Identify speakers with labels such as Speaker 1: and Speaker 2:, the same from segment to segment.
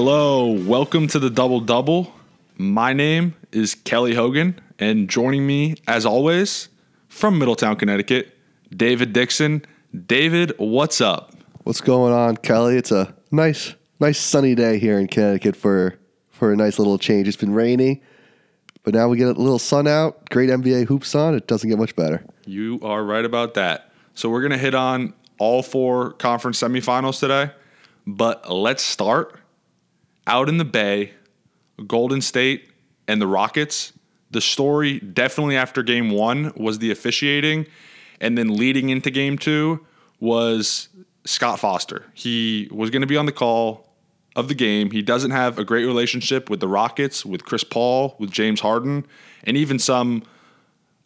Speaker 1: Hello, welcome to the Double Double. My name is Kelly Hogan, and joining me, as always, from Middletown, Connecticut, David Dixon. David, what's up?
Speaker 2: What's going on, Kelly? It's a nice, nice sunny day here in Connecticut for for a nice little change. It's been rainy, but now we get a little sun out. Great NBA hoops on. It doesn't get much better.
Speaker 1: You are right about that. So we're gonna hit on all four conference semifinals today, but let's start out in the Bay, Golden State and the Rockets. The story definitely after game one was the officiating, and then leading into game two was Scott Foster. He was going to be on the call of the game. He doesn't have a great relationship with the Rockets, with Chris Paul, with James Harden, and even some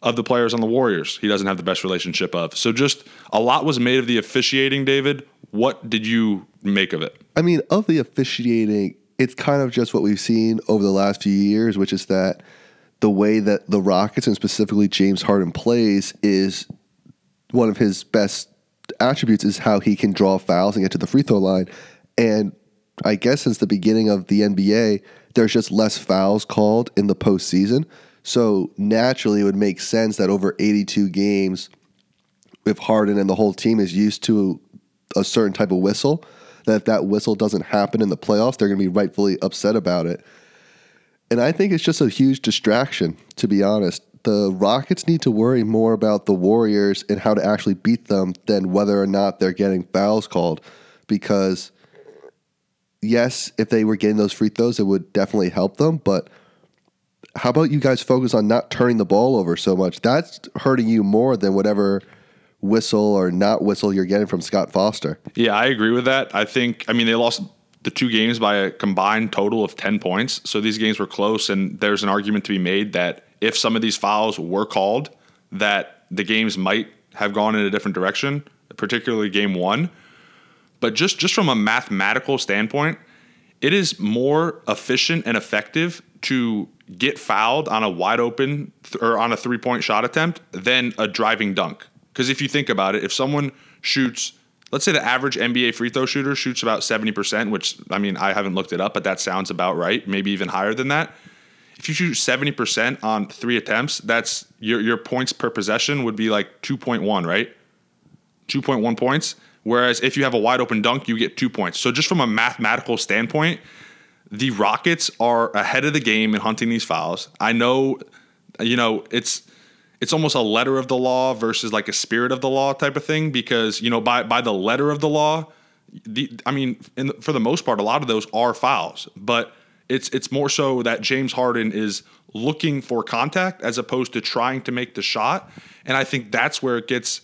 Speaker 1: of the players on the Warriors. He doesn't have the best relationship of. So just a lot was made of the officiating, David. What did you make of it?
Speaker 2: I mean, of the officiating, it's kind of just what we've seen over the last few years, which is that the way that the Rockets and specifically James Harden plays is one of his best attributes is how he can draw fouls and get to the free throw line. And I guess since the beginning of the NBA, there's just less fouls called in the postseason. So naturally, it would make sense that over 82 games, if Harden and the whole team is used to a certain type of whistle, that if that whistle doesn't happen in the playoffs, they're going to be rightfully upset about it. And I think it's just a huge distraction, to be honest. The Rockets need to worry more about the Warriors and how to actually beat them than whether or not they're getting fouls called. Because, yes, if they were getting those free throws, it would definitely help them. But how about you guys focus on not turning the ball over so much? That's hurting you more than whatever whistle or not whistle you're getting from Scott Foster.
Speaker 1: Yeah, I agree with that. I think, I mean, they lost the two games by a combined total of 10 points. So these games were close, and there's an argument to be made that if some of these fouls were called, that the games might have gone in a different direction, particularly game one. But just, just from a mathematical standpoint, it is more efficient and effective to get fouled on a wide open th- or on a three point shot attempt than a driving dunk. Because if you think about it, if someone shoots, let's say the average NBA free throw shooter shoots about 70%, which I mean, I haven't looked it up, but that sounds about right, maybe even higher than that. If you shoot 70% on three attempts, that's your, your points per possession would be like 2.1, right? 2.1 points. Whereas if you have a wide open dunk, you get two points. So just from a mathematical standpoint, the Rockets are ahead of the game in hunting these fouls. I know, you know, it's it's almost a letter of the law versus like a spirit of the law type of thing because you know by by the letter of the law, the I mean, the, for the most part, a lot of those are fouls, but it's it's more so that James Harden is looking for contact as opposed to trying to make the shot, and I think that's where it gets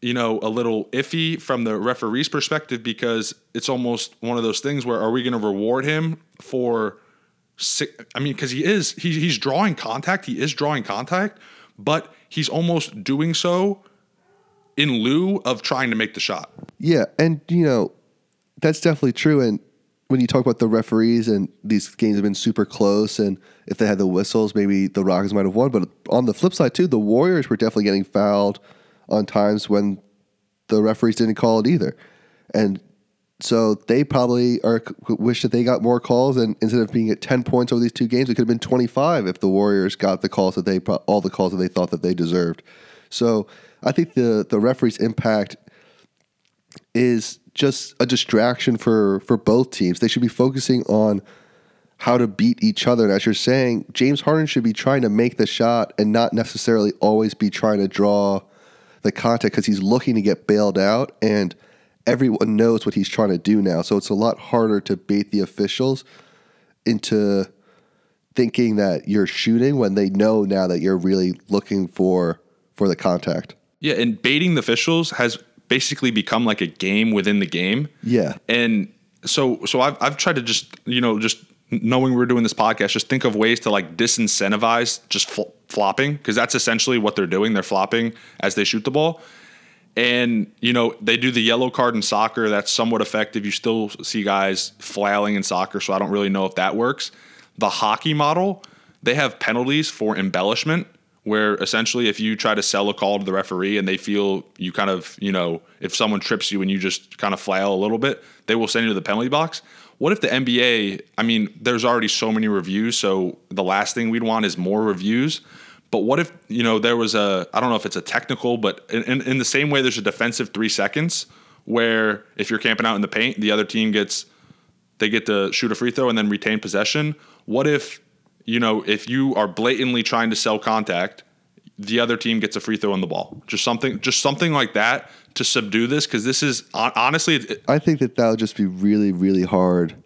Speaker 1: you know, a little iffy from the referee's perspective because it's almost one of those things where are we going to reward him for I mean, because he is he, he's drawing contact, he is drawing contact, but he's almost doing so in lieu of trying to make the shot.
Speaker 2: Yeah, and you know, that's definitely true. And when you talk about the referees and these games have been super close, and if they had the whistles, maybe the Rockets might have won. But on the flip side too, the Warriors were definitely getting fouled on times when the referees didn't call it either. And so they probably are wish that they got more calls, and instead of being at ten points over these two games, it could have been twenty five if the Warriors got the calls that they all the calls that they thought that they deserved. So I think the the referee's impact is just a distraction for for both teams. They should be focusing on how to beat each other. And as you're saying, James Harden should be trying to make the shot and not necessarily always be trying to draw the contact because he's looking to get bailed out and everyone knows what he's trying to do now. So it's a lot harder to bait the officials into thinking that you're shooting when they know now that you're really looking for for the contact.
Speaker 1: Yeah, and baiting the officials has basically become like a game within the game.
Speaker 2: Yeah.
Speaker 1: And so so I've I've tried to just, you know, just knowing we're doing this podcast, just think of ways to like disincentivize just fl- flopping because that's essentially what they're doing. They're flopping as they shoot the ball. And, you know, they do the yellow card in soccer. That's somewhat effective. You still see guys flailing in soccer, so I don't really know if that works. The hockey model, they have penalties for embellishment, where essentially if you try to sell a call to the referee and they feel you kind of, you know, if someone trips you and you just kind of flail a little bit, they will send you to the penalty box. What if the NBA, I mean, there's already so many reviews, so the last thing we'd want is more reviews. But what if, you know, there was a, I don't know if it's a technical, but in, in, in the same way there's a defensive three seconds where if you're camping out in the paint, the other team gets, they get to shoot a free throw and then retain possession. What if you know, if you are blatantly trying to sell contact, the other team gets a free throw on the ball. Just something, just something like that to subdue this because this is honestly. It,
Speaker 2: I think that that would just be really, really hard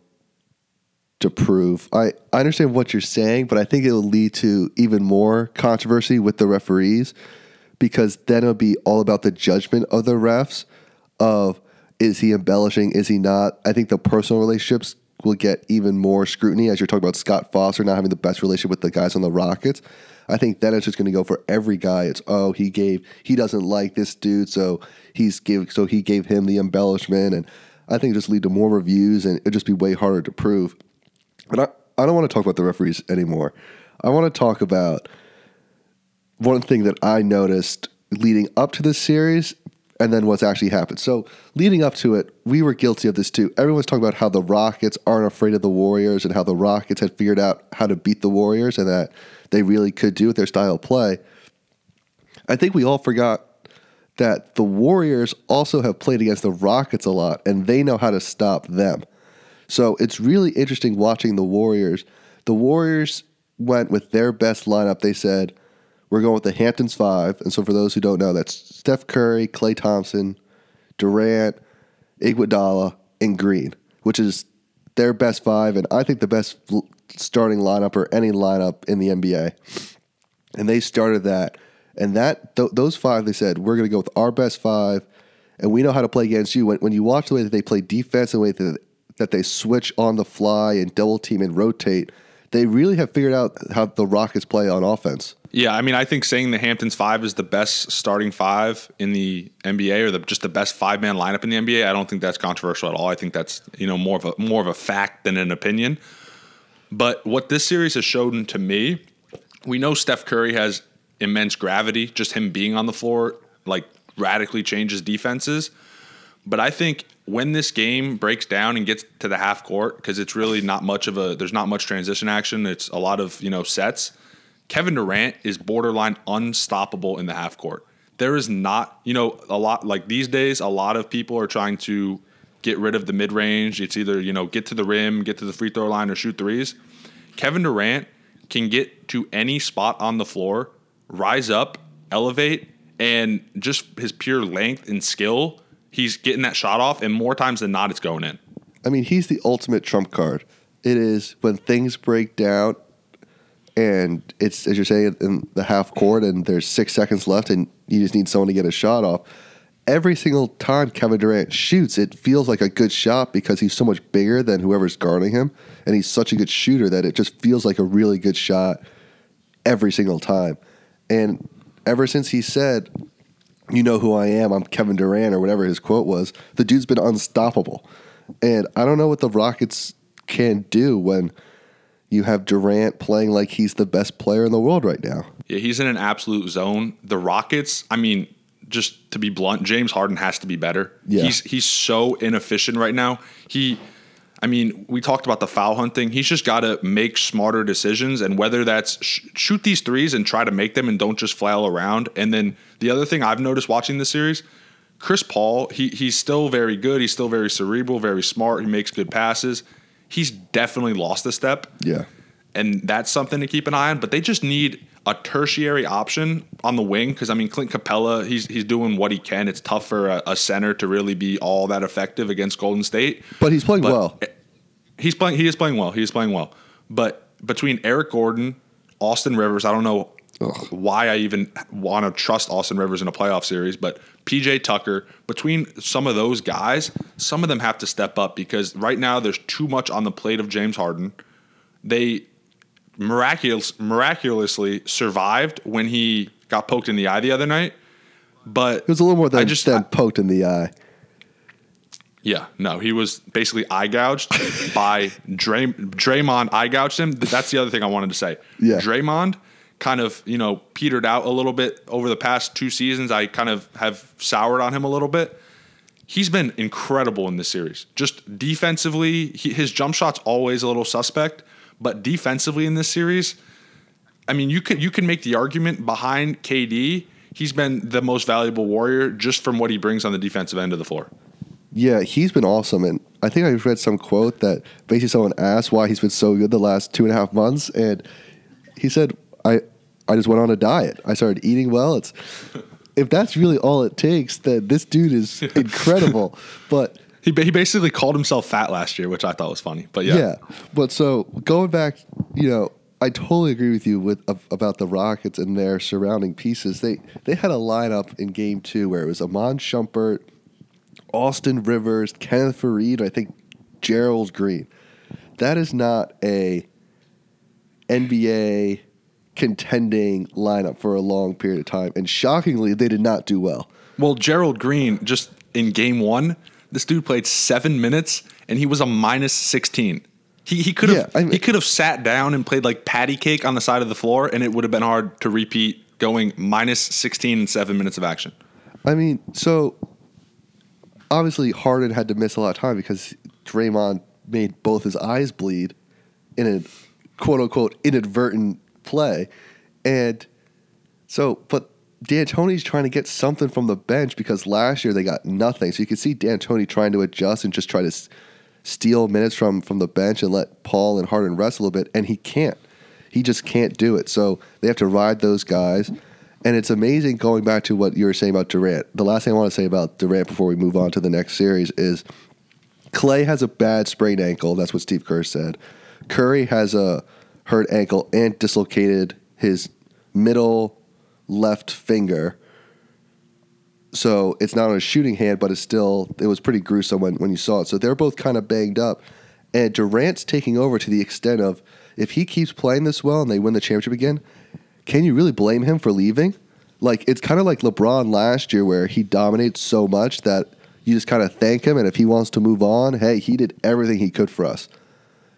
Speaker 2: to prove. I, I understand what you're saying, but I think it will lead to even more controversy with the referees because then it'll be all about the judgment of the refs of is he embellishing, is he not? I think the personal relationships will get even more scrutiny as you're talking about Scott Foster not having the best relationship with the guys on the Rockets. I think then it's just going to go for every guy. It's oh he gave he doesn't like this dude, so he's give so he gave him the embellishment, and I think just lead to more reviews and it'll just be way harder to prove. But I I don't want to talk about the referees anymore. I want to talk about one thing that I noticed leading up to this series and then what's actually happened. So leading up to it, we were guilty of this too. Everyone's talking about how the Rockets aren't afraid of the Warriors and how the Rockets had figured out how to beat the Warriors and that they really could do with their style of play. I think we all forgot that the Warriors also have played against the Rockets a lot and they know how to stop them. So it's really interesting watching the Warriors. The Warriors went with their best lineup. They said, we're going with the Hamptons five. And so for those who don't know, that's Steph Curry, Klay Thompson, Durant, Iguodala, and Green, which is their best five, and I think the best starting lineup or any lineup in the NBA. And they started that, and that th- those five, they said we're going to go with our best five, and we know how to play against you. When, when you watch the way that they play defense and the way that, that they switch on the fly and double team and rotate, they really have figured out how the Rockets play on offense.
Speaker 1: Yeah, I mean, I think saying the Hamptons five is the best starting five in the NBA or the, just the best five man lineup in the NBA. I don't think that's controversial at all. I think that's you know more of a more of a fact than an opinion. But what this series has shown to me, we know Steph Curry has immense gravity. Just him being on the floor like radically changes defenses. But I think when this game breaks down and gets to the half court, because it's really not much of a there's not much transition action. It's a lot of you know sets Kevin Durant is borderline unstoppable in the half court. There is not, you know, a lot like these days, a lot of people are trying to get rid of the mid range. It's either, you know, get to the rim, get to the free throw line, or shoot threes. Kevin Durant can get to any spot on the floor, rise up, elevate, and just his pure length and skill, he's getting that shot off, and more times than not, it's going in.
Speaker 2: I mean, he's the ultimate trump card. It is when things break down and it's as you're saying in the half court, and there's six seconds left, and you just need someone to get a shot off. Every single time Kevin Durant shoots, it feels like a good shot because he's so much bigger than whoever's guarding him, and he's such a good shooter that it just feels like a really good shot every single time. And ever since he said, "You know who I am? I'm Kevin Durant," or whatever his quote was, the dude's been unstoppable. And I don't know what the Rockets can do when you have Durant playing like he's the best player in the world right now.
Speaker 1: Yeah, he's in an absolute zone. The Rockets, I mean, just to be blunt, James Harden has to be better. Yeah. He's he's so inefficient right now. He I mean, we talked about the foul hunting. He's just got to make smarter decisions, and whether that's sh- shoot these threes and try to make them, and don't just flail around. And then the other thing I've noticed watching this series, Chris Paul, he he's still very good. He's still very cerebral, very smart. He makes good passes he's definitely lost a step.
Speaker 2: Yeah.
Speaker 1: And that's something to keep an eye on. But they just need a tertiary option on the wing because I mean Clint Capela he's he's doing what he can. It's tough for a, a, center to really be all that effective against Golden State.
Speaker 2: But he's playing but well.
Speaker 1: Eh, he's playing. He is playing well. He is playing well. But between Eric Gordon, Austin Rivers, I don't know Ugh. why I even want to trust Austin Rivers in a playoff series, but PJ Tucker, between some of those guys, some of them have to step up because right now there's too much on the plate of James Harden. They miraculous, miraculously survived when he got poked in the eye the other night. But
Speaker 2: it was a little more than, I just, than poked in the eye.
Speaker 1: Yeah, no, he was basically eye gouged by Dray, Draymond. Eye gouged him. That's the other thing I wanted to say.
Speaker 2: Yeah,
Speaker 1: Draymond kind of you know petered out a little bit over the past two seasons. I kind of have soured on him a little bit. He's been incredible in this series. Just defensively, he, his jump shot's always a little suspect, but defensively in this series, I mean, you can you can make the argument behind KD. He's been the most valuable warrior just from what he brings on the defensive end of the floor.
Speaker 2: Yeah, he's been awesome, and I think I read some quote that basically someone asked why he's been so good the last two and a half months, and he said, "I I just went on a diet. I started eating well. It's if that's really all it takes, then this dude is incredible." but
Speaker 1: he he basically called himself fat last year, which I thought was funny. But yeah,
Speaker 2: yeah. But so going back, you know, I totally agree with you with about the Rockets and their surrounding pieces. They they had a lineup in Game Two where it was Iman Shumpert, Austin Rivers, Kenneth Faried, I think Gerald Green. That is not a NBA contending lineup for a long period of time. And shockingly, they did not do well.
Speaker 1: Well, Gerald Green, just in game one, this dude played seven minutes and he was a minus 16. He, he could have yeah, I mean, he could have sat down and played like patty cake on the side of the floor, and it would have been hard to repeat going minus 16 in seven minutes of action.
Speaker 2: I mean, so obviously Harden had to miss a lot of time because Draymond made both his eyes bleed in a quote unquote inadvertent play. And so, but D'Antoni's trying to get something from the bench because last year they got nothing. So you can see D'Antoni trying to adjust and just try to s- steal minutes from from the bench and let Paul and Harden rest a little bit, and he can't. He just can't do it. So they have to ride those guys. And it's amazing going back to what you were saying about Durant. The last thing I want to say about Durant before we move on to the next series is Klay has a bad sprained ankle. That's what Steve Kerr said. Curry has a hurt ankle and dislocated his middle left finger. So it's not on a shooting hand, but it's still it was pretty gruesome when, when you saw it. So they're both kind of banged up. And Durant's taking over to the extent of if he keeps playing this well and they win the championship again, can you really blame him for leaving? Like it's kind of like LeBron last year where he dominates so much that you just kind of thank him and if he wants to move on, hey, he did everything he could for us.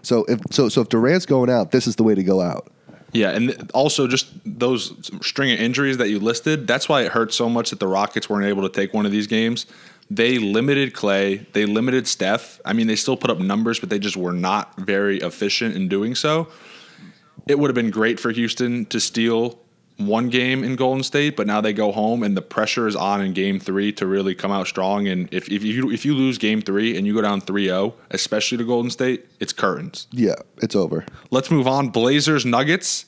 Speaker 2: So if so, so if Durant's going out, this is the way to go out.
Speaker 1: Yeah, and also just those string of injuries that you listed. That's why it hurt so much that the Rockets weren't able to take one of these games. They limited Klay, they limited Steph. I mean, they still put up numbers, but they just were not very efficient in doing so. It would have been great for Houston to steal one game in Golden State, but now they go home and the pressure is on in game three to really come out strong. And if, if you if you lose game three and you go down 3-0, especially to Golden State, it's curtains.
Speaker 2: Yeah, it's over.
Speaker 1: Let's move on. Blazers Nuggets.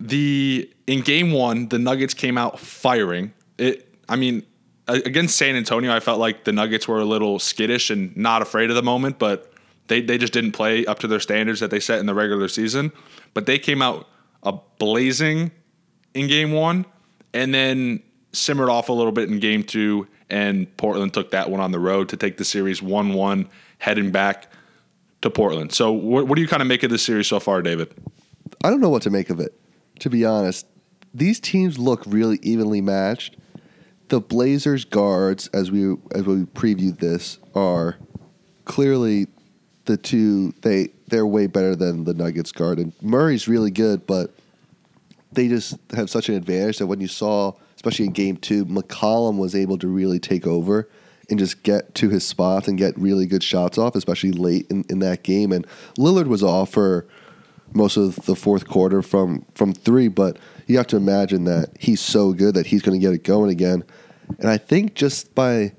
Speaker 1: The in game one, the Nuggets came out firing. It I mean, against San Antonio, I felt like the Nuggets were a little skittish and not afraid of the moment, but they, they just didn't play up to their standards that they set in the regular season. But they came out a blazing in game one and then simmered off a little bit in game two. And Portland took that one on the road to take the series 1 1, heading back to Portland. So, what, what do you kind of make of this series so far, David?
Speaker 2: I don't know what to make of it, to be honest. These teams look really evenly matched. The Blazers guards, as we as we previewed this, are clearly the two they they're way better than the Nuggets guard. And Murray's really good, but they just have such an advantage that when you saw, especially in game two, McCollum was able to really take over and just get to his spots and get really good shots off, especially late in, in that game. And Lillard was off for most of the fourth quarter from from three, but you have to imagine that he's so good that he's going to get it going again. And I think just by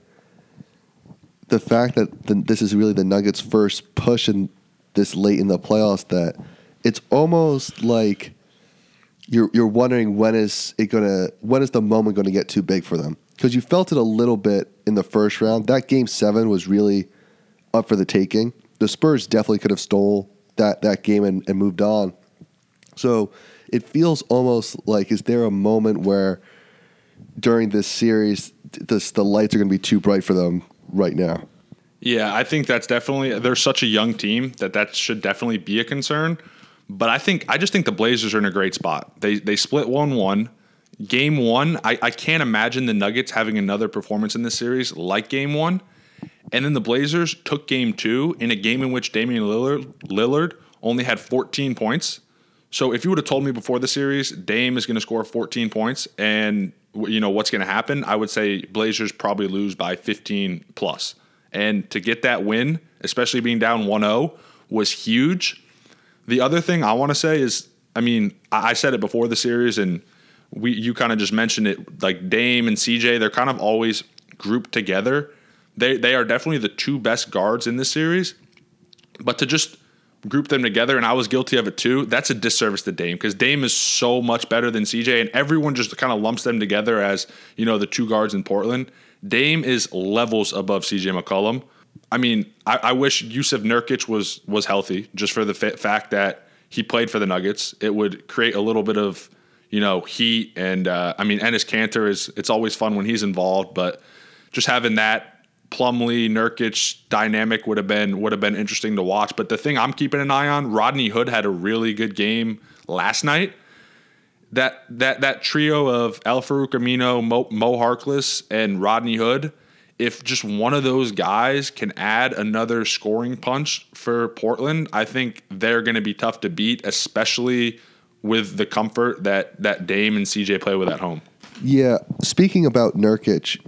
Speaker 2: the fact that the, this is really the Nuggets' first push in this late in the playoffs, that it's almost like you're you're wondering when is it gonna when is the moment going to get too big for them because you felt it a little bit in the first round. That game seven was really up for the taking. The Spurs definitely could have stole that that game and, and moved on. So it feels almost like is there a moment where during this series this, the lights are going to be too bright for them right now?
Speaker 1: Yeah, I think that's definitely they're such a young team that that should definitely be a concern. But I think I just think the Blazers are in a great spot. They they split one one. Game one, I, I can't imagine the Nuggets having another performance in this series like game one. And then the Blazers took game two in a game in which Damian Lillard, Lillard only had 14 points. So if you would have told me before the series Dame is going to score 14 points and you know what's going to happen, I would say Blazers probably lose by 15 plus. And to get that win, especially being down 1-0, was huge. The other thing I want to say is, I mean, I said it before the series, and we you kind of just mentioned it. Like Dame and CJ, they're kind of always grouped together. They they are definitely the two best guards in this series. But to just group them together, and I was guilty of it too. That's a disservice to Dame because Dame is so much better than CJ, and everyone just kind of lumps them together as you know the two guards in Portland. Dame is levels above CJ McCollum. I mean, I, I wish Jusuf Nurkic was was healthy, just for the fa- fact that he played for the Nuggets. It would create a little bit of you know heat, and uh, I mean, Enes Kanter is it's always fun when he's involved, but just having that Plumlee Nurkic dynamic would have been would have been interesting to watch. But the thing I'm keeping an eye on, Rodney Hood had a really good game last night. That that that trio of Al-Farouq Aminu, Mo, Mo Harkless, and Rodney Hood. If just one of those guys can add another scoring punch for Portland, I think they're going to be tough to beat, especially with the comfort that that Dame and CJ play with at home.
Speaker 2: Yeah, speaking about Nurkic,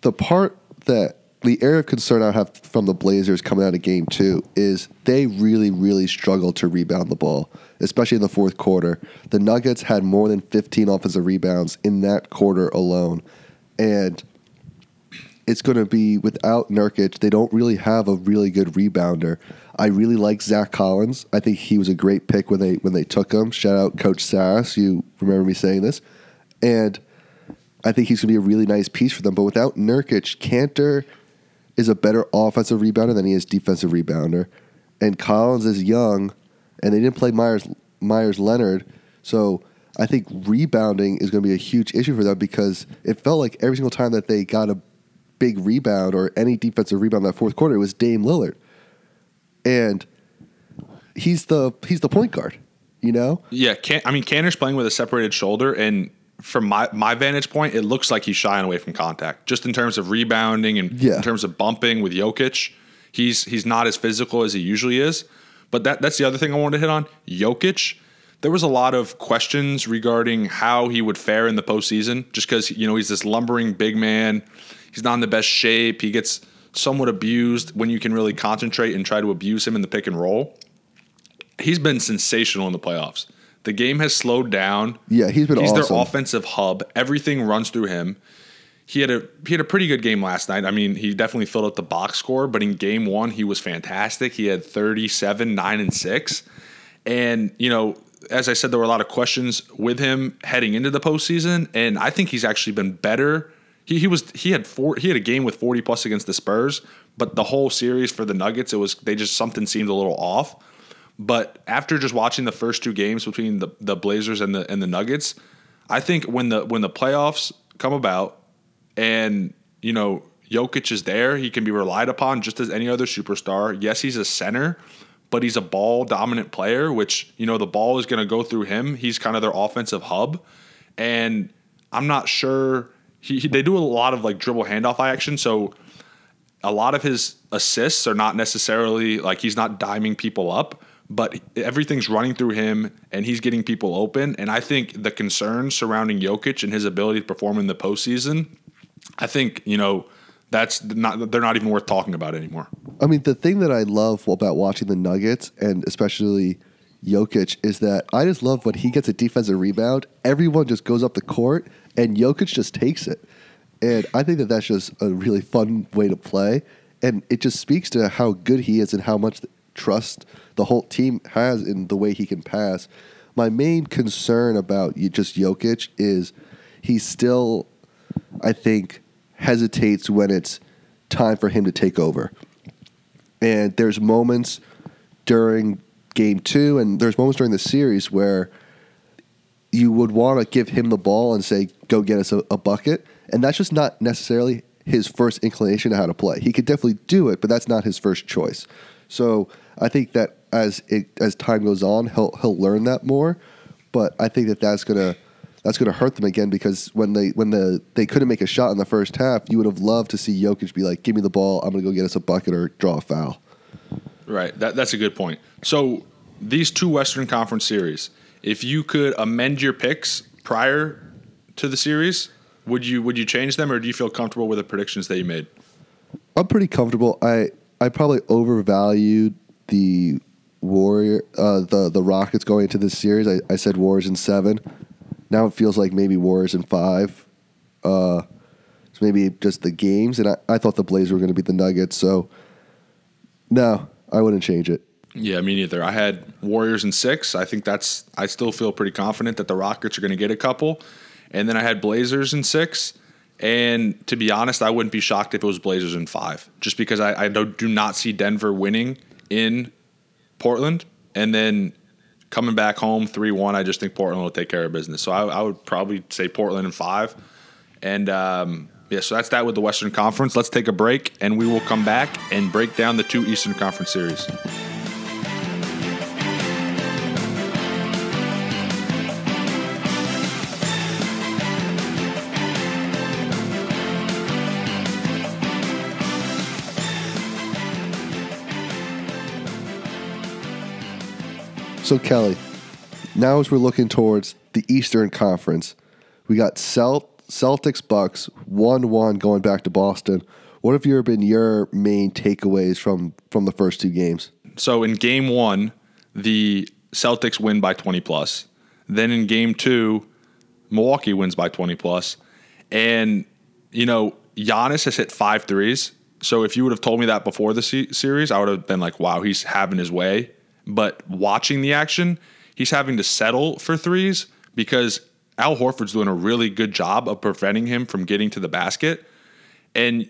Speaker 2: the part that the area of concern I have from the Blazers coming out of game two is they really, really struggled to rebound the ball, especially in the fourth quarter. The Nuggets had more than 15 offensive rebounds in that quarter alone. And it's going to be without Nurkic, they don't really have a really good rebounder. I really like Zach Collins. I think he was a great pick when they when they took him. Shout out Coach Sass. You remember me saying this. And I think he's going to be a really nice piece for them. But without Nurkic, Kanter is a better offensive rebounder than he is defensive rebounder, and Collins is young, and they didn't play Myers Meyers Leonard, so I think rebounding is going to be a huge issue for them because it felt like every single time that they got a big rebound or any defensive rebound that fourth quarter, it was Dame Lillard, and he's the he's the point guard, you know.
Speaker 1: Yeah, can, I mean Kanter's playing with a separated shoulder, and from my, my vantage point, it looks like he's shying away from contact, just in terms of rebounding and
Speaker 2: Yeah.
Speaker 1: in terms of bumping with Jokic. He's he's not as physical as he usually is. But that that's the other thing I wanted to hit on. Jokic, there was a lot of questions regarding how he would fare in the postseason, just because you know he's this lumbering big man. He's not in the best shape. He gets somewhat abused when you can really concentrate and try to abuse him in the pick and roll. He's been sensational in the playoffs. The game has slowed down.
Speaker 2: Yeah, he's been
Speaker 1: He's
Speaker 2: awesome.
Speaker 1: their offensive hub. Everything runs through him. He had a he had a pretty good game last night. I mean, he definitely filled up the box score, but in game one, he was fantastic. He had 37, 9, and 6. And, you know, as I said, there were a lot of questions with him heading into the postseason. And I think he's actually been better. He, he was he had four he had a game with 40 plus against the Spurs, but the whole series for the Nuggets, it was they just something seemed a little off. But after just watching the first two games between the, the Blazers and the and the Nuggets, I think when the when the playoffs come about and you know Jokic is there, he can be relied upon just as any other superstar. Yes, he's a center, but he's a ball dominant player, which you know the ball is going to go through him. He's kind of their offensive hub, and I'm not sure he, he they do a lot of like dribble handoff action, so a lot of his assists are not necessarily like he's not diming people up, but everything's running through him and he's getting people open. And I think the concerns surrounding Jokic and his ability to perform in the postseason, I think, you know, that's not they're not even worth talking about anymore.
Speaker 2: I mean, the thing that I love about watching the Nuggets and especially Jokic is that I just love when he gets a defensive rebound, everyone just goes up the court and Jokic just takes it. And I think that that's just a really fun way to play. And it just speaks to how good he is and how much trust the whole team has in the way he can pass. My main concern about just Jokic is he still, I think, hesitates when it's time for him to take over. And there's moments during game two, and there's moments during the series where you would want to give him the ball and say, go get us a, a bucket. And that's just not necessarily his first inclination to how to play. He could definitely do it, but that's not his first choice. So I think that as it, as time goes on, he'll he'll learn that more. But I think that that's gonna that's gonna hurt them again because when they when the they couldn't make a shot in the first half, you would have loved to see Jokic be like, "Give me the ball, I'm gonna go get us a bucket or draw a foul."
Speaker 1: Right. That, that's a good point. So these two Western Conference series, If you could amend your picks prior to the series, would you would you change them or do you feel comfortable with the predictions that you made?
Speaker 2: I'm pretty comfortable. I I probably overvalued the Warrior uh, the the Rockets going into this series. I, I said Warriors in seven. Now it feels like maybe Warriors in five. Uh, so maybe just the games, and I, I thought the Blazers were going to beat the Nuggets. So no, I wouldn't change it.
Speaker 1: Yeah, me neither. I had Warriors in six. I think that's. I still feel pretty confident that the Rockets are going to get a couple, and then I had Blazers in six. And to be honest, I wouldn't be shocked if it was Blazers in five, just because I, I do not see Denver winning in Portland, and then coming back home three one. I just think Portland will take care of business. So I, I would probably say Portland in five, and um, yeah. So that's that with the Western Conference. Let's take a break, and we will come back and break down the two Eastern Conference series.
Speaker 2: So Kelly, now as we're looking towards the Eastern Conference, we got Celt- Celtics Bucks one one going back to Boston. What have your been your main takeaways from from the first two games?
Speaker 1: So in game one, the Celtics win by 20 plus. Then in game two, Milwaukee wins by 20 plus. And, you know, Giannis has hit five threes. So if you would have told me that before the se- series, I would have been like, wow, he's having his way. But watching the action, he's having to settle for threes because Al Horford's doing a really good job of preventing him from getting to the basket. And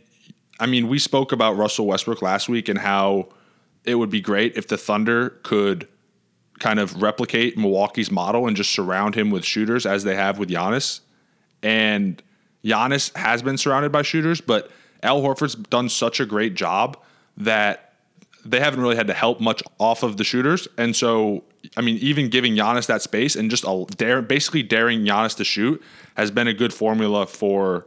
Speaker 1: I mean, we spoke about Russell Westbrook last week and how it would be great if the Thunder could kind of replicate Milwaukee's model and just surround him with shooters as they have with Giannis. And Giannis has been surrounded by shooters, but Al Horford's done such a great job that they haven't really had to help much off of the shooters. And so, I mean, even giving Giannis that space and just a dare, basically daring Giannis to shoot has been a good formula for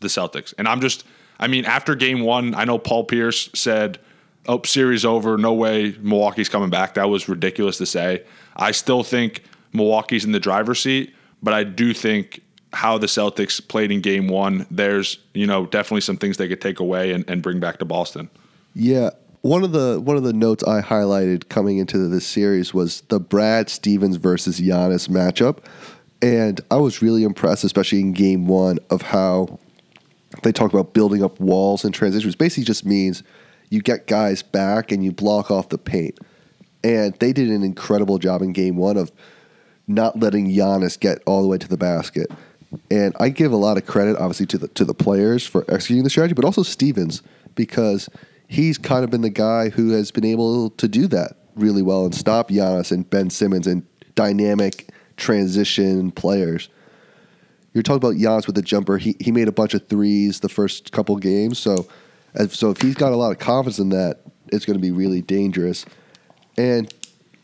Speaker 1: the Celtics. And I'm just, I mean, after game one, I know Paul Pierce said, oh, series over. No way Milwaukee's coming back. That was ridiculous to say. I still think Milwaukee's in the driver's seat, but I do think how the Celtics played in game one, there's, you know, definitely some things they could take away and, and bring back to Boston.
Speaker 2: Yeah, one of the one of the notes I highlighted coming into this series was the Brad Stevens versus Giannis matchup, and I was really impressed, especially in Game One, of how they talk about building up walls and transitions. Basically, just means you get guys back and you block off the paint, and they did an incredible job in Game One of not letting Giannis get all the way to the basket. And I give a lot of credit, obviously, to the to the players for executing the strategy, but also Stevens because he's kind of been the guy who has been able to do that really well and stop Giannis and Ben Simmons and dynamic transition players. You're talking about Giannis with the jumper. He he made a bunch of threes the first couple games, so so if he's got a lot of confidence in that, it's going to be really dangerous. And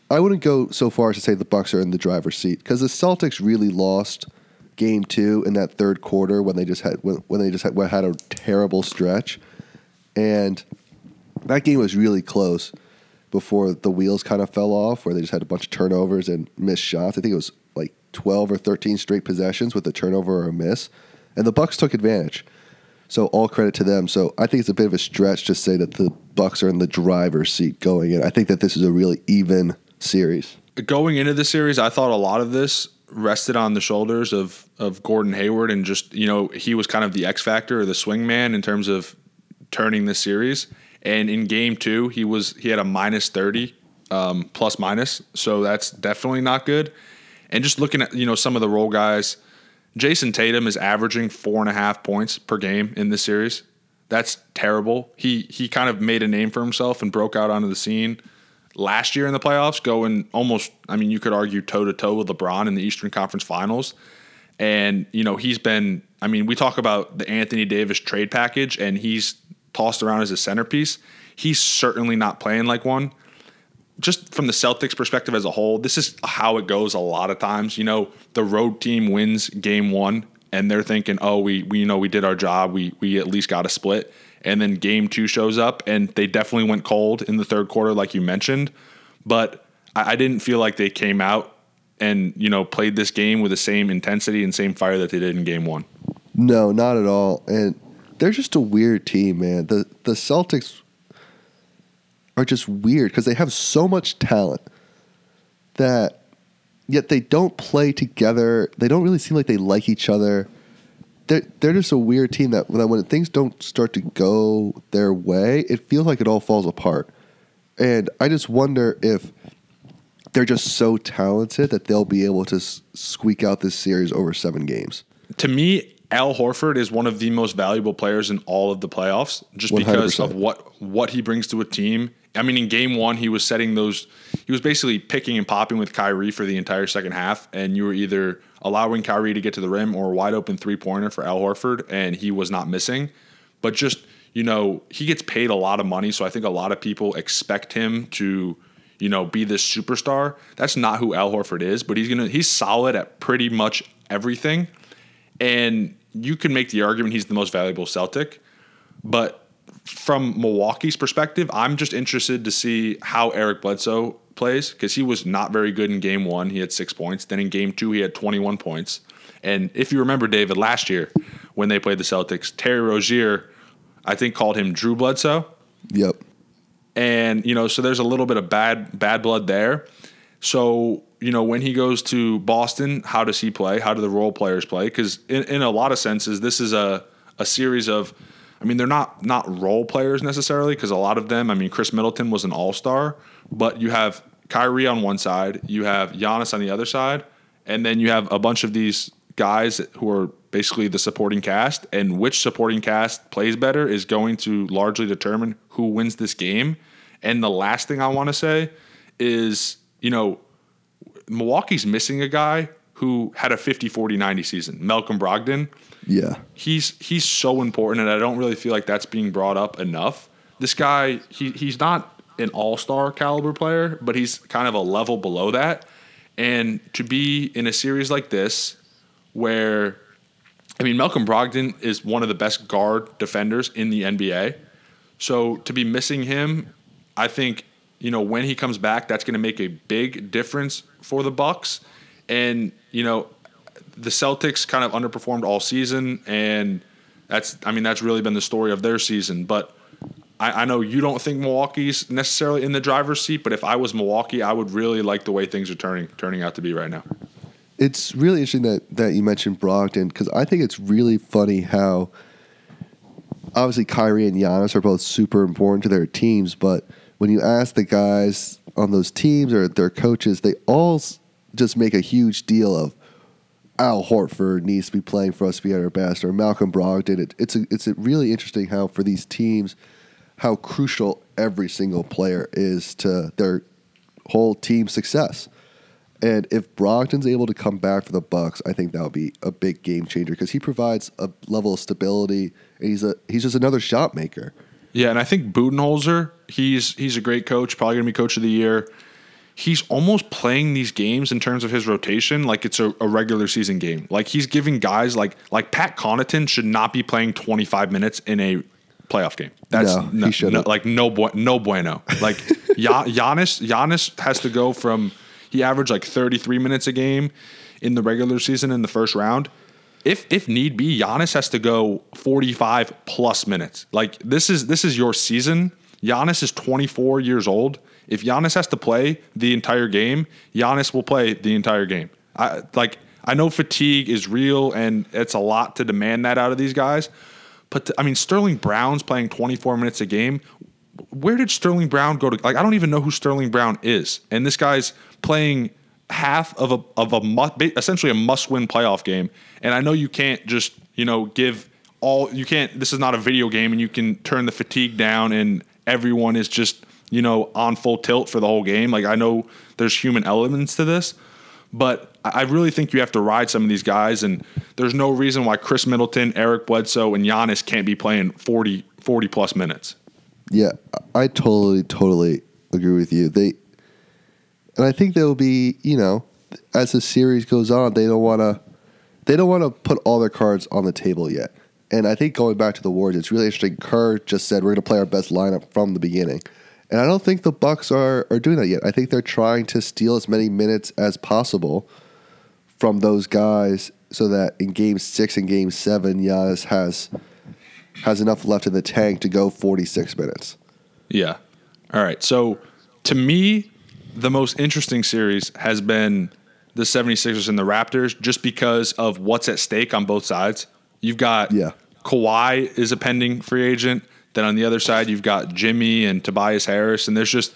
Speaker 2: I wouldn't go so far as to say the Bucks are in the driver's seat because the Celtics really lost game two in that third quarter when they just had when, when they just had, had a terrible stretch, and that game was really close before the wheels kind of fell off, where they just had a bunch of turnovers and missed shots. I think it was like 12 or 13 straight possessions with a turnover or a miss, and the Bucks took advantage. So all credit to them. So I think it's a bit of a stretch to say that the Bucks are in the driver's seat going in. I think that this is a really even series.
Speaker 1: Going into the series, I thought a lot of this rested on the shoulders of of Gordon Hayward and just you know he was kind of the X factor or the swing man in terms of turning the series. And in game two, he was he had a minus thirty, um, plus minus. So that's definitely not good. And just looking at you know some of the role guys, Jayson Tatum is averaging four and a half points per game in this series. That's terrible. He he kind of made a name for himself and broke out onto the scene last year in the playoffs, going almost. I mean, you could argue toe to toe with LeBron in the Eastern Conference Finals. And you know he's been. I mean, we talk about the Anthony Davis trade package, and he's tossed around as a centerpiece. He's certainly not playing like one. Just from the Celtics perspective as a whole, this is how it goes a lot of times. You know, the road team wins game one and they're thinking, oh, we, we you know we did our job. We we at least got a split. And then game two shows up and they definitely went cold in the third quarter, like you mentioned. But I, I didn't feel like they came out and you know played this game with the same intensity and same fire that they did in game one.
Speaker 2: No, not at all. And they're just a weird team, man. The the Celtics are just weird because they have so much talent that yet they don't play together. They don't really seem like they like each other. They're, they're just a weird team that when, when things don't start to go their way, it feels like it all falls apart. And I just wonder if they're just so talented that they'll be able to squeak out this series over seven games.
Speaker 1: To me, Al Horford is one of the most valuable players in all of the playoffs, just because
Speaker 2: 100%.
Speaker 1: of what what he brings to a team. I mean, in game one, he was setting those. He was basically picking and popping with Kyrie for the entire second half, and you were either allowing Kyrie to get to the rim or a wide open three pointer for Al Horford, and he was not missing. But just you know, he gets paid a lot of money, so I think a lot of people expect him to you know be this superstar. That's not who Al Horford is, but he's gonna he's solid at pretty much everything. And you can make the argument he's the most valuable Celtic, but from Milwaukee's perspective, I'm just interested to see how Eric Bledsoe plays because he was not very good in game one. He had six points. Then in game two, he had 21 points. And if you remember, David, last year when they played the Celtics, Terry Rozier, I think, called him Drew Bledsoe
Speaker 2: Yep.
Speaker 1: and you know so there's a little bit of bad bad blood there so you know when he goes to boston how does he play? How do the role players play? Because in, in a lot of senses this is a, a series of i mean they're not not role players necessarily because a lot of them i mean khris middleton was an all-star but you have Kyrie on one side you have Giannis on the other side and then you have a bunch of these guys who are basically the supporting cast and which supporting cast plays better is going to largely determine who wins this game. And the last thing i want to say is you know milwaukee's missing a guy who had a 50 40 90 season malcolm brogdon
Speaker 2: Yeah.
Speaker 1: he's he's so important and i don't really feel like that's being brought up enough this guy he, he's not an all-star caliber player but he's kind of a level below that and to be in a series like this where I mean Malcolm Brogdon is one of the best guard defenders in the NBA. So to be missing him, I think you know when he comes back that's going to make a big difference for the Bucks and you know the Celtics kind of underperformed all season and that's I mean that's really been the story of their season but I, I know you don't think Milwaukee's necessarily in the driver's seat, but if I was Milwaukee, I would really like the way things are turning turning out to be right now.
Speaker 2: It's really interesting that, that you mentioned Brogdon because I think it's really funny how obviously Kyrie and Giannis are both super important to their teams, but when you ask the guys on those teams or their coaches, they all just make a huge deal of Al Horford needs to be playing for us to be at our best, or Malcolm Brogdon. It, it's a, it's a really interesting how for these teams, how crucial every single player is to their whole team success. And if Brogdon's able to come back for the Bucks, I think that would be a big game changer because he provides a level of stability. And he's a he's just another shot maker.
Speaker 1: Yeah, and I think Budenholzer, he's he's a great coach, probably going to be coach of the year. He's almost playing these games in terms of his rotation like it's a, a regular season game. Like he's giving guys like like Pat Connaughton should not be playing 25 minutes in a playoff game. That's
Speaker 2: No, he shouldn't.
Speaker 1: like no bu- no bueno. Like Ya- Giannis Giannis has to go from he averaged like 33 minutes a game in the regular season in the first round. If if need be, Giannis has to go 45 plus minutes. Like this is this is your season. Giannis is 24 years old. If Giannis has to play the entire game, Giannis will play the entire game. I like I know fatigue is real and it's a lot to demand that out of these guys. But I mean Sterling Brown's playing 24 minutes a game. Where did Sterling Brown go to? Like I don't even know who Sterling Brown is. And this guy's playing half of a of a mu- ba- essentially a must win playoff game. And I know you can't just you know give all you can't. This is not a video game, and you can turn the fatigue down, and everyone is just you know on full tilt for the whole game. Like I know there's human elements to this, but I really think you have to ride some of these guys, and there's no reason why Khris Middleton, Eric Bledsoe, and Giannis can't be playing 40, 40 plus minutes.
Speaker 2: Yeah, I totally, totally agree with you. They, and I think they'll be, you know, as the series goes on, they don't want to, they don't want to put all their cards on the table yet. And I think going back to the Warriors, it's really interesting. Kerr just said we're going to play our best lineup from the beginning, And I don't think the Bucks are are doing that yet. I think they're trying to steal as many minutes as possible from those guys so that in game 6 and game 7 Giannis has has enough left in the tank to go 46 minutes.
Speaker 1: Yeah. All right. So to me, the most interesting series has been the 76ers and the Raptors just because of what's at stake on both sides. You've got
Speaker 2: Yeah.
Speaker 1: Kawhi is a pending free agent. Then on the other side, you've got Jimmy and Tobias Harris. And there's just,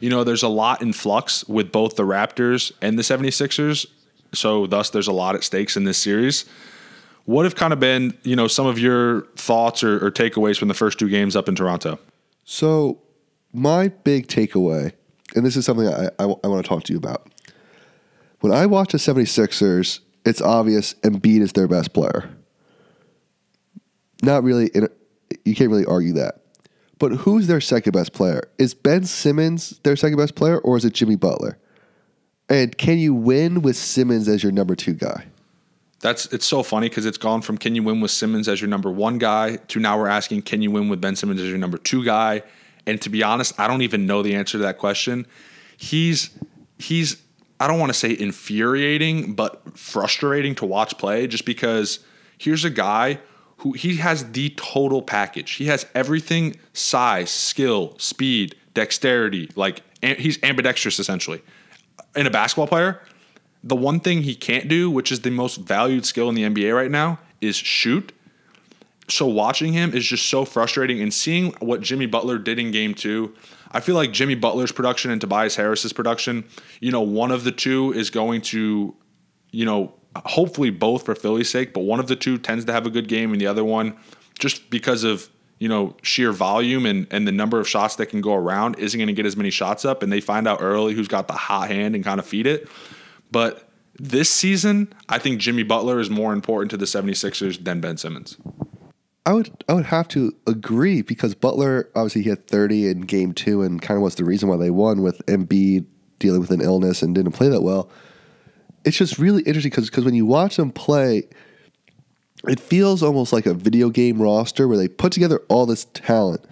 Speaker 1: you know, there's a lot in flux with both the Raptors and the 76ers. So thus, there's a lot at stakes in this series. What have kind of been, you know, some of your thoughts or, or takeaways from the first two games up in Toronto?
Speaker 2: So, my big takeaway, and this is something I, I, want to talk to you about. When I watch the 76ers, it's obvious Embiid is their best player. Not really, you can't really argue that. But who's their second best player? Is Ben Simmons their second best player, or is it Jimmy Butler? And can you win with Simmons as your number two guy?
Speaker 1: That's it's so funny because it's gone from can you win with Simmons as your number one guy to now we're asking can you win with Ben Simmons as your number two guy. And to be honest, I don't even know the answer to that question. He's he's I don't want to say infuriating, but frustrating to watch play just because here's a guy who he has the total package. He has everything size, skill, speed, dexterity, like he's ambidextrous essentially. In a basketball player, the one thing he can't do, which is the most valued skill in the NBA right now, is shoot. So watching him is just so frustrating and seeing what Jimmy Butler did in game 2. I feel like Jimmy Butler's production and Tobias Harris's production, you know, one of the two is going to, you know, hopefully both for Philly's sake, but one of the two tends to have a good game and the other one just because of, you know, sheer volume and, and the number of shots that can go around isn't going to get as many shots up and they find out early who's got the hot hand and kind of feed it. But this season, I think Jimmy Butler is more important to the 76ers than Ben Simmons.
Speaker 2: I would I would have to agree because Butler obviously he had 30 in game 2 and kind of was the reason why they won with Embiid dealing with an illness and didn't play that well. It's just really interesting cuz cuz when you watch them play it feels almost like a video game roster where they put together all this talent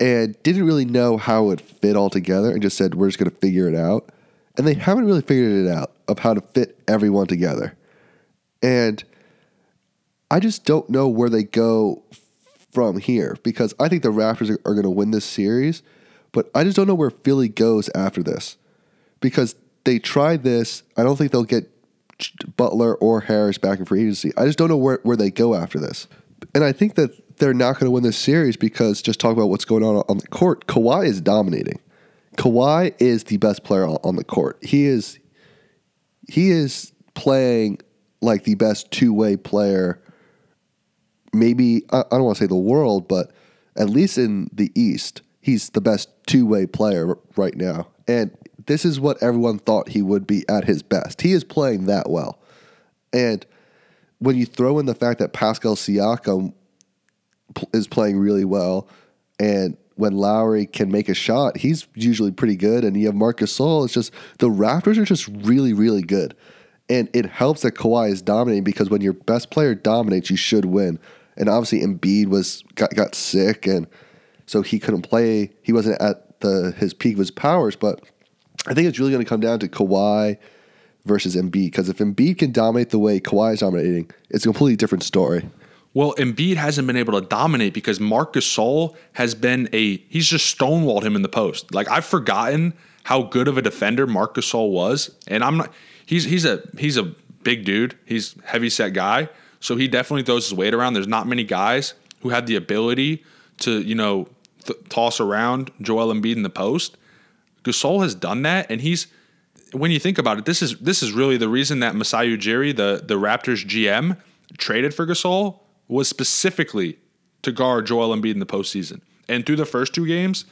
Speaker 2: and didn't really know how it fit all together and just said we're just going to figure it out and they haven't really figured it out of how to fit everyone together. And I just don't know where they go from here because I think the Raptors are, are going to win this series, but I just don't know where Philly goes after this because they tried this. I don't think they'll get Butler or Harris back in free agency. I just don't know where, where they go after this. And I think that they're not going to win this series because just talk about what's going on on the court. Kawhi is dominating. Kawhi is the best player on the court. He is he is playing like the best two way player. Maybe I don't want to say the world, but at least in the East, he's the best two way player right now. And this is what everyone thought he would be at his best. He is playing that well. And when you throw in the fact that Pascal Siakam is playing really well and when Lowry can make a shot, he's usually pretty good. And you have Marcus Gasol. It's just the Raptors are just really, really good. And it helps that Kawhi is dominating because when your best player dominates, you should win. And obviously Embiid was got, got sick and so he couldn't play. He wasn't at the his peak of his powers, but I think it's really going to come down to Kawhi versus Embiid because if Embiid can dominate the way Kawhi is dominating, it's a completely different story.
Speaker 1: Well, Embiid hasn't been able to dominate because Marc Gasol has been a he's just stonewalled him in the post. Like I've forgotten how good of a defender Marc Gasol was, and I'm not. He's he's a he's a big dude. He's heavy set guy, so he definitely throws his weight around. There's not many guys who have the ability to you know th- toss around Joel Embiid in the post. Gasol has done that, and he's when you think about it, this is this is really the reason that Masai Ujiri, the the Raptors GM, traded for Gasol was specifically to guard Joel Embiid in the postseason. And through the first two games,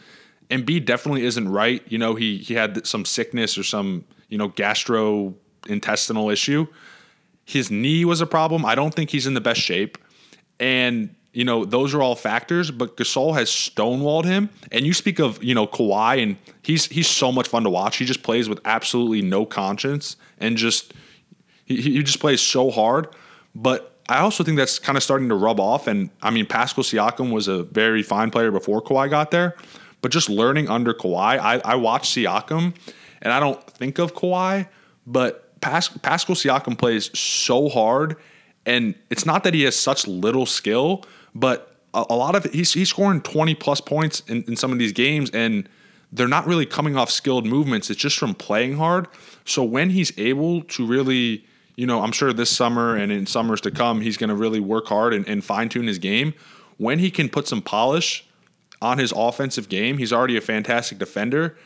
Speaker 1: Embiid definitely isn't right. You know, he he had some sickness or some, you know, gastrointestinal issue. His knee was a problem. I don't think he's in the best shape. And, you know, those are all factors, but Gasol has stonewalled him. And you speak of, you know, Kawhi, and he's he's so much fun to watch. He just plays with absolutely no conscience and just he, he just plays so hard. But I also think that's kind of starting to rub off. And I mean, Pascal Siakam was a very fine player before Kawhi got there. but just learning under Kawhi. I, I watch Siakam, and I don't think of Kawhi, but Pas- Pascal Siakam plays so hard, and it's not that he has such little skill, but a, a lot of it, he's he's scoring twenty plus points in, in some of these games, and they're not really coming off skilled movements. It's just from playing hard. So when he's able to really, you know, I'm sure this summer and in summers to come, he's going to really work hard and, and fine tune his game. When he can put some polish on his offensive game, he's already a fantastic defender.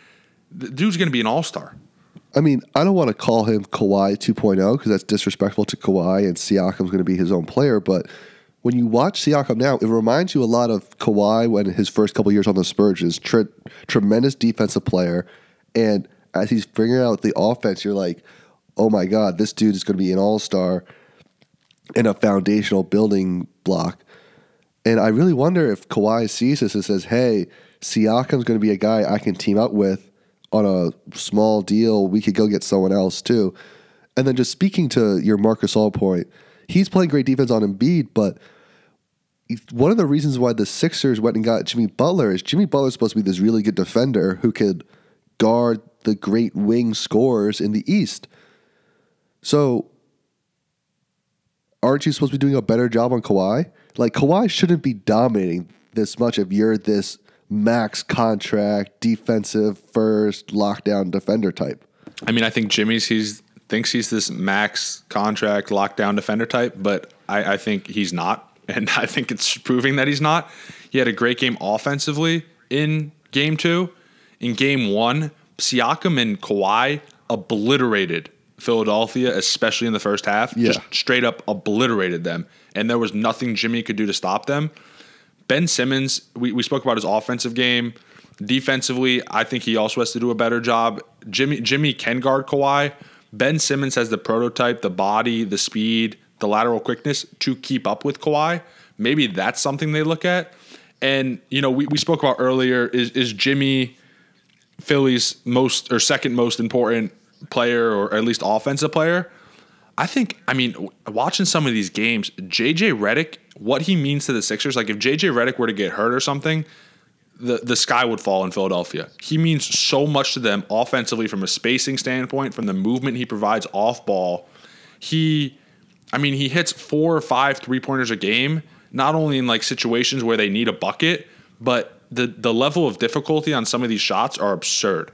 Speaker 1: The dude's going to be an all star.
Speaker 2: I mean, I don't want to call him Kawhi 2.0 because that's disrespectful to Kawhi and Siakam's going to be his own player. But when you watch Siakam now, it reminds you a lot of Kawhi when his first couple years on the Spurs is tre- tremendous defensive player. And as he's figuring out the offense, you're like, oh my God, this dude is going to be an all star and a foundational building block. And I really wonder if Kawhi sees this and says, hey, Siakam's going to be a guy I can team up with on a small deal. We could go get someone else too. And then just speaking to your Marcus Gasol point, he's playing great defense on Embiid, but one of the reasons why the Sixers went and got Jimmy Butler is Jimmy Butler's supposed to be this really good defender who could guard the great wing scorers in the East. So, aren't you supposed to be doing a better job on Kawhi? Like, Kawhi shouldn't be dominating this much if you're this max contract, defensive first, lockdown defender type.
Speaker 1: I mean, I think Jimmy's he's thinks he's this max contract lockdown defender type, but I, I think he's not. And I think it's proving that he's not. He had a great game offensively in game two. In game one, Siakam and Kawhi obliterated Philadelphia, especially in the first half.
Speaker 2: Yeah.
Speaker 1: Just straight up obliterated them. And there was nothing Jimmy could do to stop them. Ben Simmons, we, we spoke about his offensive game. Defensively, I think he also has to do a better job. Jimmy Jimmy can guard Kawhi. Ben Simmons has the prototype, the body, the speed, the lateral quickness to keep up with Kawhi. Maybe that's something they look at. And, you know, we, we spoke about earlier is, is Jimmy Philly's most or second most important player or at least offensive player? I think, I mean, watching some of these games, JJ Redick, what he means to the Sixers, like if JJ Redick were to get hurt or something, the, the sky would fall in Philadelphia. He means so much to them offensively from a spacing standpoint, from the movement he provides off ball. He I mean, he hits four or five three pointers a game, not only in like situations where they need a bucket, but the the level of difficulty on some of these shots are absurd.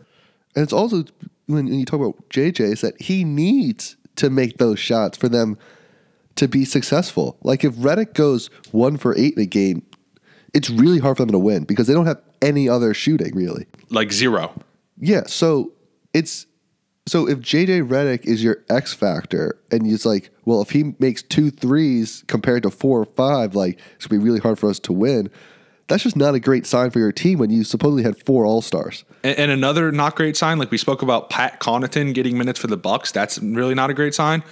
Speaker 2: And it's also when you talk about JJ, is that he needs to make those shots for them to be successful. Like if Redick goes one for eight in a game, it's really hard for them to win because they don't have any other shooting really.
Speaker 1: Like zero.
Speaker 2: Yeah, so it's so if JJ Redick is your X factor, and it's like, well, if he makes two threes compared to four or five, like it's gonna be really hard for us to win. That's just not a great sign for your team when you supposedly had four All Stars.
Speaker 1: And, and, another not great sign, like we spoke about Pat Connaughton getting minutes for the Bucks, that's really not a great sign.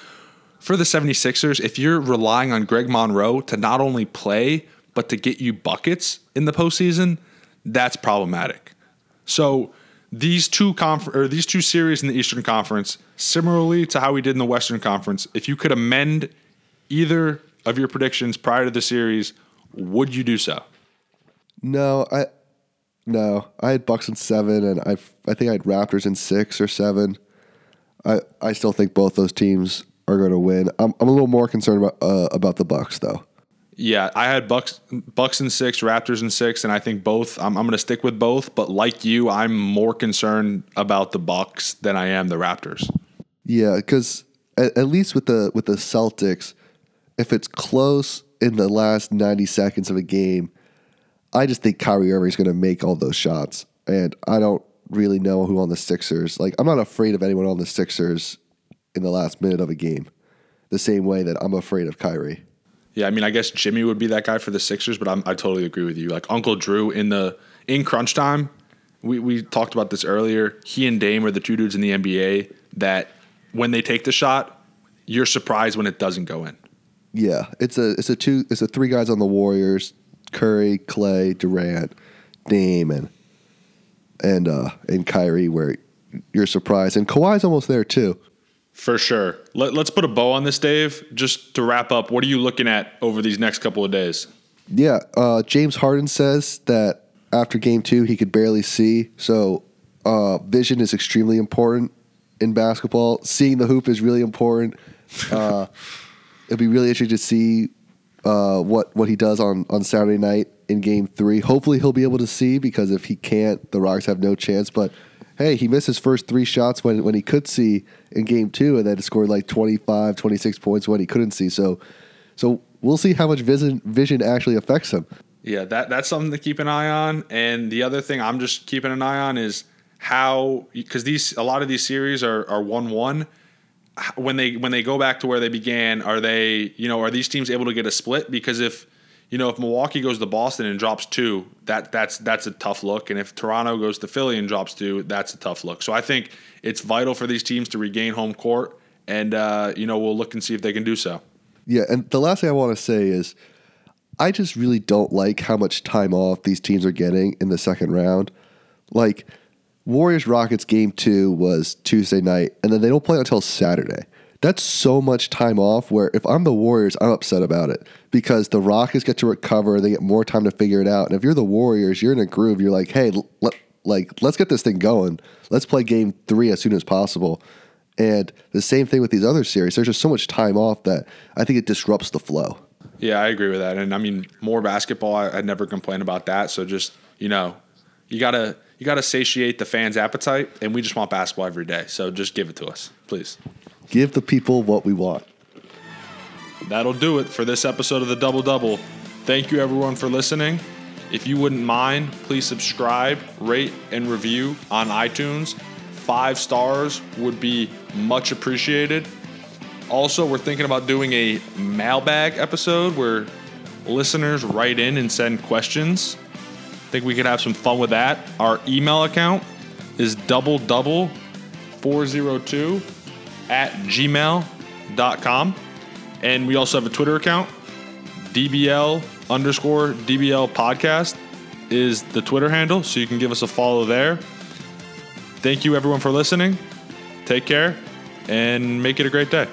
Speaker 1: For the 76ers, if you're relying on Greg Monroe to not only play, but to get you buckets in the postseason, that's problematic. So these two conf- or these two series in the Eastern Conference, similarly to how we did in the Western Conference, if you could amend either of your predictions prior to the series, would you do so?
Speaker 2: No, I no, I had Bucks in seven, and I I think I had Raptors in six or seven. I I still think both those teams are going to win. I'm I'm a little more concerned about uh, about the Bucks though.
Speaker 1: Yeah, I had Bucks Bucks in six, Raptors in six, and I think both. I'm, I'm going to stick with both. But like you, I'm more concerned about the Bucks than I am the Raptors.
Speaker 2: Yeah, because at, at least with the with the Celtics, if it's close in the last 90 seconds of a game, I just think Kyrie Irving is going to make all those shots, and I don't really know who on the Sixers. Like, I'm not afraid of anyone on the Sixers in the last minute of a game, the same way that I'm afraid of Kyrie.
Speaker 1: Yeah, I mean, I guess Jimmy would be that guy for the Sixers, but I'm, I totally agree with you. Like Uncle Drew in the in crunch time, we we talked about this earlier. He and Dame are the two dudes in the NBA that when they take the shot, you're surprised when it doesn't go in.
Speaker 2: Yeah, it's a it's a two it's a three guys on the Warriors: Curry, Klay, Durant, Dame, and and uh and Kyrie, where you're surprised, and Kawhi's almost there too.
Speaker 1: For sure. Let, us put a bow on this, Dave. Just to wrap up, what are you looking at over these next couple of days?
Speaker 2: Yeah, uh, James Harden says that after game two, he could barely see. So uh, vision is extremely important in basketball. Seeing the hoop is really important. Uh, it'll be really interesting to see uh, what what he does on on Saturday night in Game Three. Hopefully, he'll be able to see because if he can't, the Rockets have no chance. But hey, he missed his first three shots when when he could see in Game Two, and then scored like 25, 26 points when he couldn't see. So, so we'll see how much vision vision actually affects him.
Speaker 1: Yeah, that that's something to keep an eye on. And the other thing I'm just keeping an eye on is how because these a lot of these series are are one one. When they when they go back to where they began, are they you know are these teams able to get a split? Because if you know if Milwaukee goes to Boston and drops two, that that's that's a tough look. And if Toronto goes to Philly and drops two, that's a tough look. So I think it's vital for these teams to regain home court, and uh, you know we'll look and see if they can do so.
Speaker 2: Yeah, and the last thing I want to say is I just really don't like how much time off these teams are getting in the second round. Like Warriors Rockets game 2 was Tuesday night and then they don't play until Saturday. That's so much time off where if I'm the Warriors, I'm upset about it because the Rockets get to recover, they get more time to figure it out. And if you're the Warriors, you're in a groove. You're like, "Hey, let, like let's get this thing going. Let's play game 3 as soon as possible." And the same thing with these other series. There's just so much time off that I think it disrupts the flow.
Speaker 1: Yeah, I agree with that. And I mean, more basketball, I, would never complain about that. So just, you know, you gotta you gotta satiate the fans' appetite, and we just want basketball every day. So just give it to us, please.
Speaker 2: Give the people what we want.
Speaker 1: That'll do it for this episode of the Double Double. Thank you everyone for listening. If you wouldn't mind, please subscribe, rate, and review on iTunes. Five stars would be much appreciated. Also, we're thinking about doing a mailbag episode where listeners write in and send questions. I think we could have some fun with that. Our email account is double double 402 at gmail.com. And we also have a Twitter account, DBL underscore DBL podcast is the Twitter handle, so you can give us a follow there. Thank you everyone for listening. Take care and make it a great day.